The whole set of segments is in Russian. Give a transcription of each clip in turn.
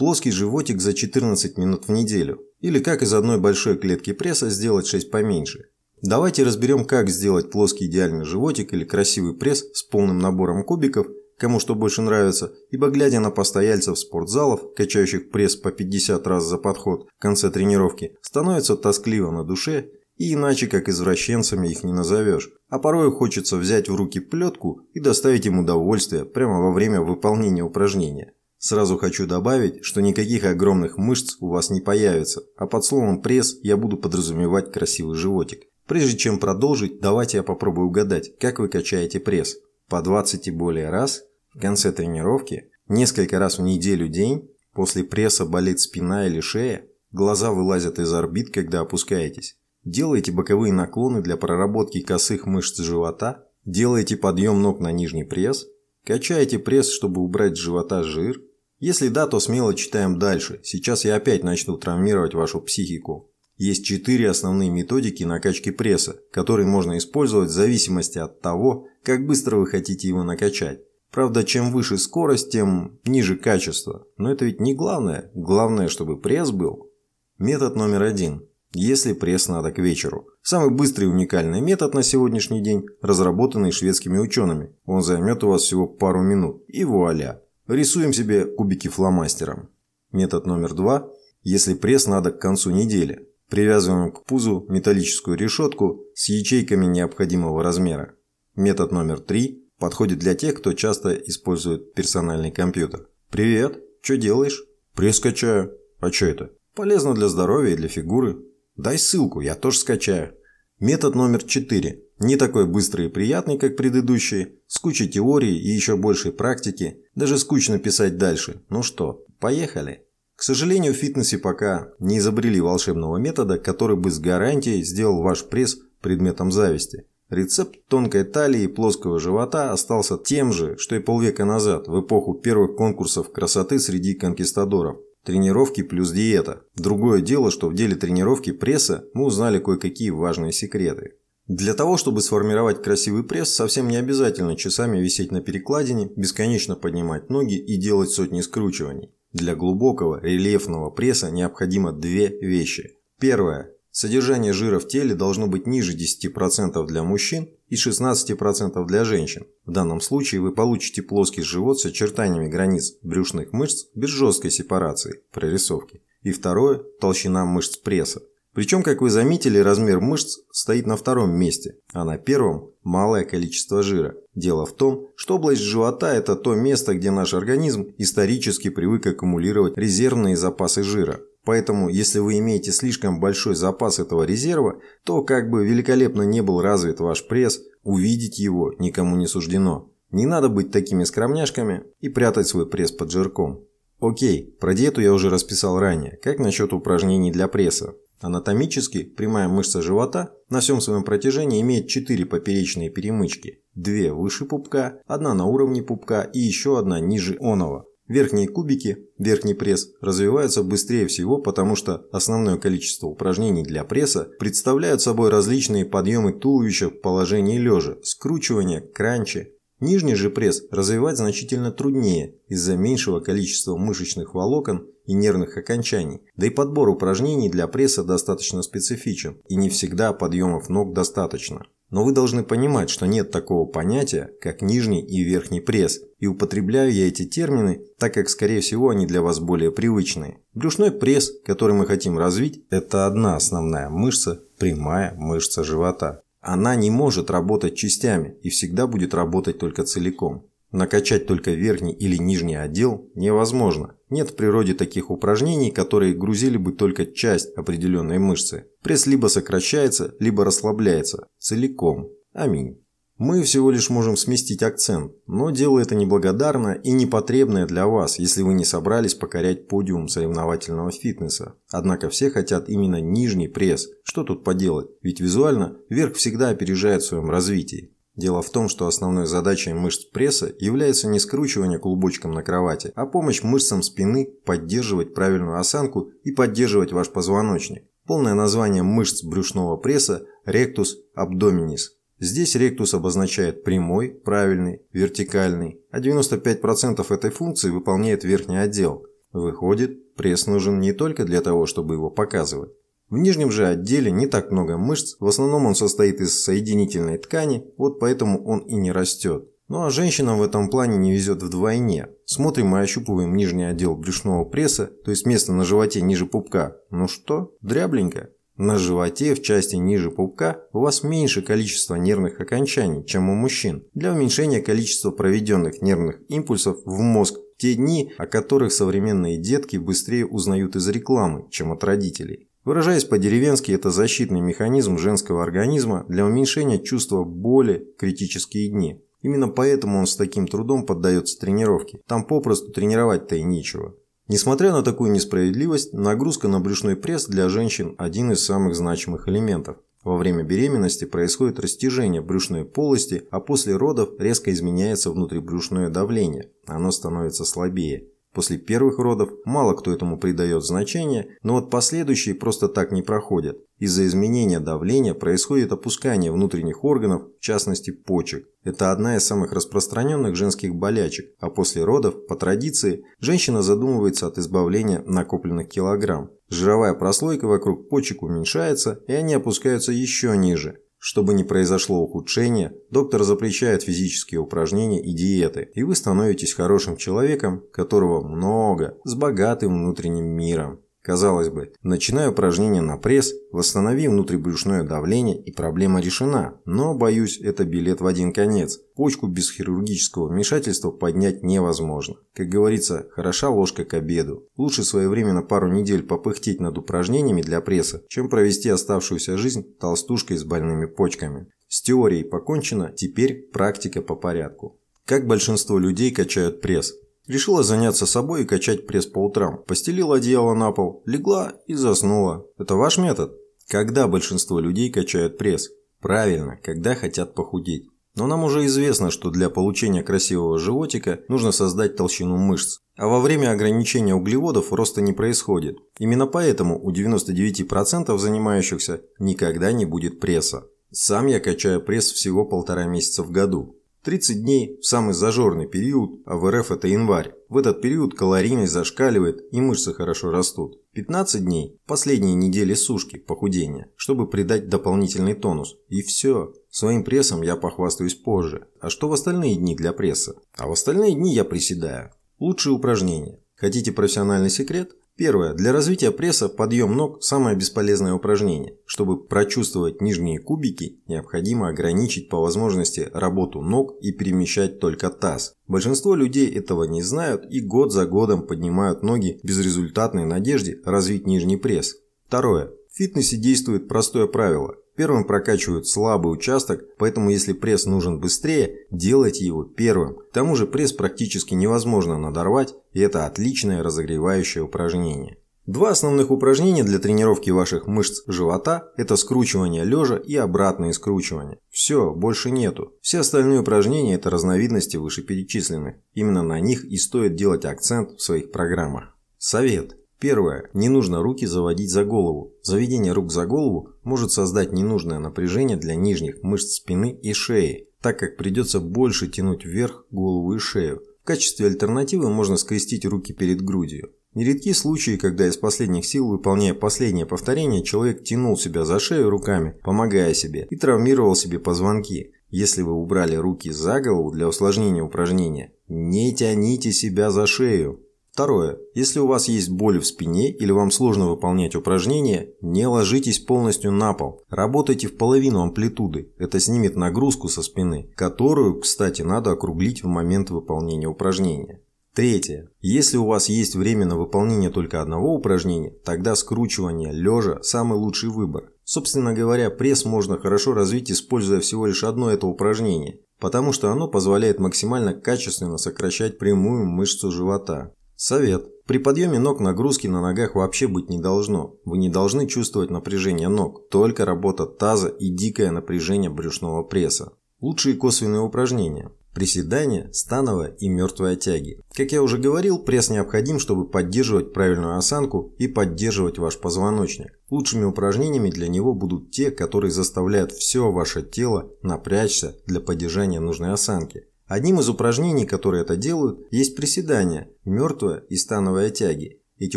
Плоский животик за 14 минут в неделю. Или как из одной большой клетки пресса сделать 6 поменьше. Давайте разберем, как сделать плоский идеальный животик или красивый пресс с полным набором кубиков, кому что больше нравится, ибо глядя на постояльцев спортзалов, качающих пресс по 50 раз за подход в конце тренировки, становится тоскливо на душе и иначе как извращенцами их не назовешь. А порой хочется взять в руки плетку и доставить им удовольствие прямо во время выполнения упражнения. Сразу хочу добавить, что никаких огромных мышц у вас не появится, а под словом пресс я буду подразумевать красивый животик. Прежде чем продолжить, давайте я попробую угадать, как вы качаете пресс. По 20 и более раз, в конце тренировки, несколько раз в неделю день, после пресса болит спина или шея, глаза вылазят из орбит, когда опускаетесь. Делаете боковые наклоны для проработки косых мышц живота, делаете подъем ног на нижний пресс, качаете пресс, чтобы убрать с живота жир, если да, то смело читаем дальше. Сейчас я опять начну травмировать вашу психику. Есть четыре основные методики накачки пресса, которые можно использовать в зависимости от того, как быстро вы хотите его накачать. Правда, чем выше скорость, тем ниже качество. Но это ведь не главное. Главное, чтобы пресс был. Метод номер один. Если пресс надо к вечеру. Самый быстрый и уникальный метод на сегодняшний день, разработанный шведскими учеными. Он займет у вас всего пару минут. И вуаля! Рисуем себе кубики фломастером. Метод номер два. Если пресс надо к концу недели. Привязываем к пузу металлическую решетку с ячейками необходимого размера. Метод номер три подходит для тех, кто часто использует персональный компьютер. «Привет, что делаешь?» «Пресс качаю». «А что это?» «Полезно для здоровья и для фигуры». «Дай ссылку, я тоже скачаю». Метод номер четыре не такой быстрый и приятный, как предыдущие, с кучей теории и еще большей практики, даже скучно писать дальше. Ну что, поехали? К сожалению, в фитнесе пока не изобрели волшебного метода, который бы с гарантией сделал ваш пресс предметом зависти. Рецепт тонкой талии и плоского живота остался тем же, что и полвека назад, в эпоху первых конкурсов красоты среди конкистадоров. Тренировки плюс диета. Другое дело, что в деле тренировки пресса мы узнали кое-какие важные секреты. Для того, чтобы сформировать красивый пресс, совсем не обязательно часами висеть на перекладине, бесконечно поднимать ноги и делать сотни скручиваний. Для глубокого рельефного пресса необходимо две вещи. Первое. Содержание жира в теле должно быть ниже 10% для мужчин и 16% для женщин. В данном случае вы получите плоский живот с очертаниями границ брюшных мышц без жесткой сепарации, прорисовки. И второе – толщина мышц пресса. Причем, как вы заметили, размер мышц стоит на втором месте, а на первом – малое количество жира. Дело в том, что область живота – это то место, где наш организм исторически привык аккумулировать резервные запасы жира. Поэтому, если вы имеете слишком большой запас этого резерва, то как бы великолепно не был развит ваш пресс, увидеть его никому не суждено. Не надо быть такими скромняшками и прятать свой пресс под жирком. Окей, про диету я уже расписал ранее. Как насчет упражнений для пресса? Анатомически прямая мышца живота на всем своем протяжении имеет 4 поперечные перемычки. Две выше пупка, одна на уровне пупка и еще одна ниже оного. Верхние кубики, верхний пресс, развиваются быстрее всего, потому что основное количество упражнений для пресса представляют собой различные подъемы туловища в положении лежа, скручивание, кранчи, Нижний же пресс развивать значительно труднее из-за меньшего количества мышечных волокон и нервных окончаний, да и подбор упражнений для пресса достаточно специфичен, и не всегда подъемов ног достаточно. Но вы должны понимать, что нет такого понятия, как нижний и верхний пресс, и употребляю я эти термины, так как, скорее всего, они для вас более привычные. Брюшной пресс, который мы хотим развить, это одна основная мышца, прямая мышца живота. Она не может работать частями и всегда будет работать только целиком. Накачать только верхний или нижний отдел невозможно. Нет в природе таких упражнений, которые грузили бы только часть определенной мышцы. Пресс либо сокращается, либо расслабляется. Целиком. Аминь. Мы всего лишь можем сместить акцент, но дело это неблагодарное и непотребное для вас, если вы не собрались покорять подиум соревновательного фитнеса. Однако все хотят именно нижний пресс. Что тут поделать? Ведь визуально верх всегда опережает в своем развитии. Дело в том, что основной задачей мышц пресса является не скручивание клубочком на кровати, а помощь мышцам спины поддерживать правильную осанку и поддерживать ваш позвоночник. Полное название мышц брюшного пресса – rectus abdominis – Здесь ректус обозначает прямой, правильный, вертикальный, а 95% этой функции выполняет верхний отдел. Выходит, пресс нужен не только для того, чтобы его показывать. В нижнем же отделе не так много мышц, в основном он состоит из соединительной ткани, вот поэтому он и не растет. Ну а женщинам в этом плане не везет вдвойне. Смотрим и ощупываем нижний отдел брюшного пресса, то есть место на животе ниже пупка. Ну что, дрябленько? На животе в части ниже пупка у вас меньше количество нервных окончаний, чем у мужчин. Для уменьшения количества проведенных нервных импульсов в мозг в те дни, о которых современные детки быстрее узнают из рекламы, чем от родителей. Выражаясь по-деревенски, это защитный механизм женского организма для уменьшения чувства боли в критические дни. Именно поэтому он с таким трудом поддается тренировке. Там попросту тренировать-то и нечего. Несмотря на такую несправедливость, нагрузка на брюшной пресс для женщин – один из самых значимых элементов. Во время беременности происходит растяжение брюшной полости, а после родов резко изменяется внутрибрюшное давление. Оно становится слабее. После первых родов мало кто этому придает значение, но вот последующие просто так не проходят. Из-за изменения давления происходит опускание внутренних органов, в частности почек. Это одна из самых распространенных женских болячек, а после родов, по традиции, женщина задумывается от избавления накопленных килограмм. Жировая прослойка вокруг почек уменьшается, и они опускаются еще ниже. Чтобы не произошло ухудшение, доктор запрещает физические упражнения и диеты, и вы становитесь хорошим человеком, которого много, с богатым внутренним миром. Казалось бы, начинай упражнение на пресс, восстанови внутрибрюшное давление и проблема решена. Но, боюсь, это билет в один конец. Почку без хирургического вмешательства поднять невозможно. Как говорится, хороша ложка к обеду. Лучше своевременно пару недель попыхтеть над упражнениями для пресса, чем провести оставшуюся жизнь толстушкой с больными почками. С теорией покончено, теперь практика по порядку. Как большинство людей качают пресс? Решила заняться собой и качать пресс по утрам. Постелила одеяло на пол, легла и заснула. Это ваш метод? Когда большинство людей качают пресс? Правильно, когда хотят похудеть. Но нам уже известно, что для получения красивого животика нужно создать толщину мышц. А во время ограничения углеводов роста не происходит. Именно поэтому у 99% занимающихся никогда не будет пресса. Сам я качаю пресс всего полтора месяца в году. 30 дней – в самый зажорный период, а в РФ это январь. В этот период калорийность зашкаливает и мышцы хорошо растут. 15 дней – последние недели сушки, похудения, чтобы придать дополнительный тонус. И все. Своим прессом я похвастаюсь позже. А что в остальные дни для пресса? А в остальные дни я приседаю. Лучшие упражнения. Хотите профессиональный секрет? Первое. Для развития пресса подъем ног – самое бесполезное упражнение. Чтобы прочувствовать нижние кубики, необходимо ограничить по возможности работу ног и перемещать только таз. Большинство людей этого не знают и год за годом поднимают ноги в безрезультатной надежде развить нижний пресс. Второе. В фитнесе действует простое правило. Первым прокачивают слабый участок, поэтому если пресс нужен быстрее, делайте его первым. К тому же пресс практически невозможно надорвать, и это отличное разогревающее упражнение. Два основных упражнения для тренировки ваших мышц живота – это скручивание лежа и обратное скручивание. Все, больше нету. Все остальные упражнения – это разновидности вышеперечисленных. Именно на них и стоит делать акцент в своих программах. Совет. Первое. Не нужно руки заводить за голову. Заведение рук за голову может создать ненужное напряжение для нижних мышц спины и шеи, так как придется больше тянуть вверх голову и шею. В качестве альтернативы можно скрестить руки перед грудью. Нередки случаи, когда из последних сил, выполняя последнее повторение, человек тянул себя за шею руками, помогая себе, и травмировал себе позвонки. Если вы убрали руки за голову для усложнения упражнения, не тяните себя за шею. Второе. Если у вас есть боль в спине или вам сложно выполнять упражнения, не ложитесь полностью на пол. Работайте в половину амплитуды. Это снимет нагрузку со спины, которую, кстати, надо округлить в момент выполнения упражнения. Третье. Если у вас есть время на выполнение только одного упражнения, тогда скручивание лежа – самый лучший выбор. Собственно говоря, пресс можно хорошо развить, используя всего лишь одно это упражнение, потому что оно позволяет максимально качественно сокращать прямую мышцу живота. Совет. При подъеме ног нагрузки на ногах вообще быть не должно. Вы не должны чувствовать напряжение ног, только работа таза и дикое напряжение брюшного пресса. Лучшие косвенные упражнения. Приседания, становая и мертвые тяги. Как я уже говорил, пресс необходим, чтобы поддерживать правильную осанку и поддерживать ваш позвоночник. Лучшими упражнениями для него будут те, которые заставляют все ваше тело напрячься для поддержания нужной осанки. Одним из упражнений, которые это делают, есть приседания, мертвая и становая тяги. Эти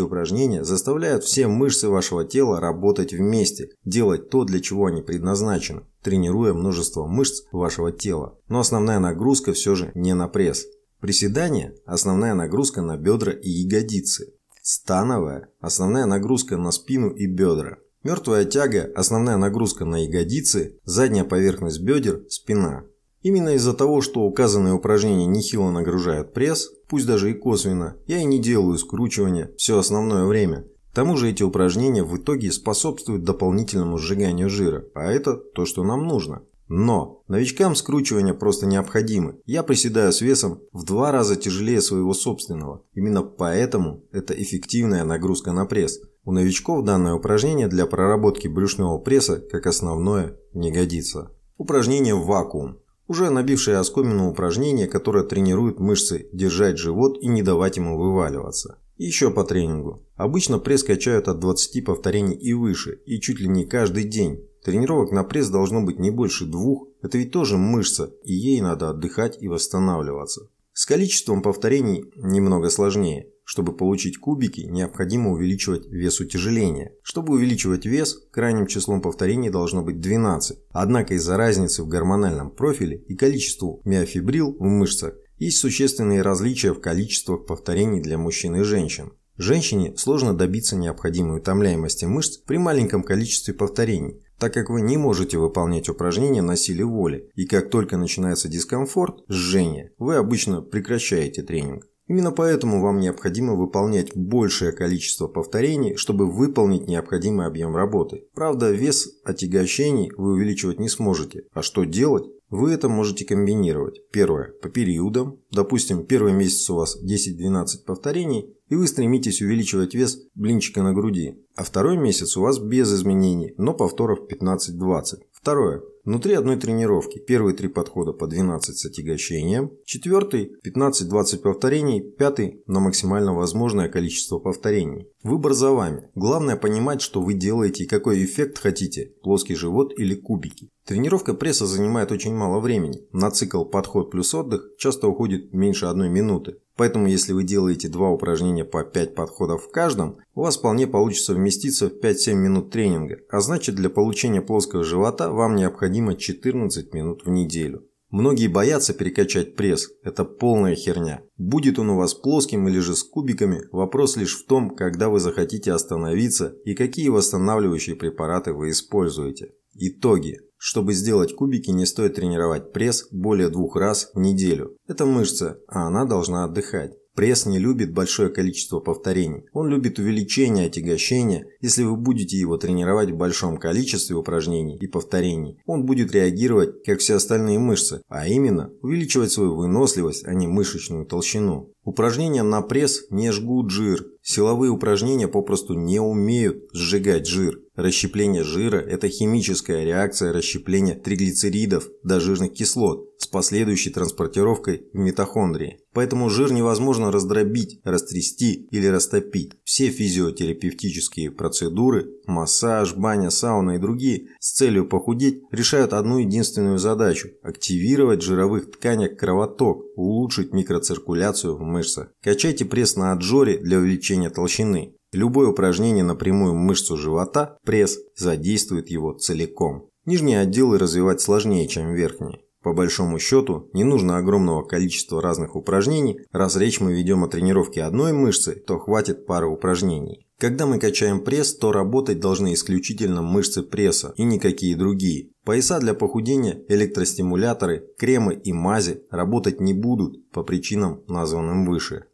упражнения заставляют все мышцы вашего тела работать вместе, делать то, для чего они предназначены, тренируя множество мышц вашего тела. Но основная нагрузка все же не на пресс. Приседание – основная нагрузка на бедра и ягодицы. Становая – основная нагрузка на спину и бедра. Мертвая тяга – основная нагрузка на ягодицы, задняя поверхность бедер, спина. Именно из-за того, что указанные упражнения нехило нагружают пресс, пусть даже и косвенно, я и не делаю скручивания все основное время. К тому же эти упражнения в итоге способствуют дополнительному сжиганию жира, а это то, что нам нужно. Но новичкам скручивания просто необходимы. Я приседаю с весом в два раза тяжелее своего собственного. Именно поэтому это эффективная нагрузка на пресс. У новичков данное упражнение для проработки брюшного пресса как основное не годится. Упражнение в вакуум. Уже набившее оскомину упражнение, которое тренирует мышцы держать живот и не давать ему вываливаться. Еще по тренингу. Обычно пресс качают от 20 повторений и выше, и чуть ли не каждый день. Тренировок на пресс должно быть не больше двух, это ведь тоже мышца, и ей надо отдыхать и восстанавливаться. С количеством повторений немного сложнее. Чтобы получить кубики, необходимо увеличивать вес утяжеления. Чтобы увеличивать вес, крайним числом повторений должно быть 12. Однако из-за разницы в гормональном профиле и количеству миофибрил в мышцах есть существенные различия в количествах повторений для мужчин и женщин. Женщине сложно добиться необходимой утомляемости мышц при маленьком количестве повторений, так как вы не можете выполнять упражнения на силе воли, и как только начинается дискомфорт, жжение, вы обычно прекращаете тренинг. Именно поэтому вам необходимо выполнять большее количество повторений, чтобы выполнить необходимый объем работы. Правда, вес отягощений вы увеличивать не сможете. А что делать? Вы это можете комбинировать. Первое – по периодам. Допустим, первый месяц у вас 10-12 повторений, и вы стремитесь увеличивать вес блинчика на груди. А второй месяц у вас без изменений, но повторов 15-20. Второе. Внутри одной тренировки. Первые три подхода по 12 с отягощением. Четвертый – 15-20 повторений. Пятый – на максимально возможное количество повторений. Выбор за вами. Главное понимать, что вы делаете и какой эффект хотите – плоский живот или кубики. Тренировка пресса занимает очень мало времени. На цикл подход плюс отдых часто уходит меньше одной минуты. Поэтому если вы делаете два упражнения по 5 подходов в каждом, у вас вполне получится вместиться в 5-7 минут тренинга. А значит для получения плоского живота вам необходимо 14 минут в неделю. Многие боятся перекачать пресс. Это полная херня. Будет он у вас плоским или же с кубиками, вопрос лишь в том, когда вы захотите остановиться и какие восстанавливающие препараты вы используете. Итоги. Чтобы сделать кубики, не стоит тренировать пресс более двух раз в неделю. Это мышца, а она должна отдыхать. Пресс не любит большое количество повторений. Он любит увеличение отягощения. Если вы будете его тренировать в большом количестве упражнений и повторений, он будет реагировать, как все остальные мышцы, а именно увеличивать свою выносливость, а не мышечную толщину. Упражнения на пресс не жгут жир. Силовые упражнения попросту не умеют сжигать жир. Расщепление жира – это химическая реакция расщепления триглицеридов до жирных кислот с последующей транспортировкой в митохондрии. Поэтому жир невозможно раздробить, растрясти или растопить. Все физиотерапевтические процедуры – массаж, баня, сауна и другие – с целью похудеть решают одну единственную задачу – активировать в жировых тканях кровоток, улучшить микроциркуляцию в мышцах. Качайте пресс на отжоре для увеличения толщины. Любое упражнение на прямую мышцу живота, пресс, задействует его целиком. Нижние отделы развивать сложнее, чем верхние. По большому счету, не нужно огромного количества разных упражнений. Раз речь мы ведем о тренировке одной мышцы, то хватит пары упражнений. Когда мы качаем пресс, то работать должны исключительно мышцы пресса и никакие другие. Пояса для похудения, электростимуляторы, кремы и мази работать не будут по причинам, названным выше.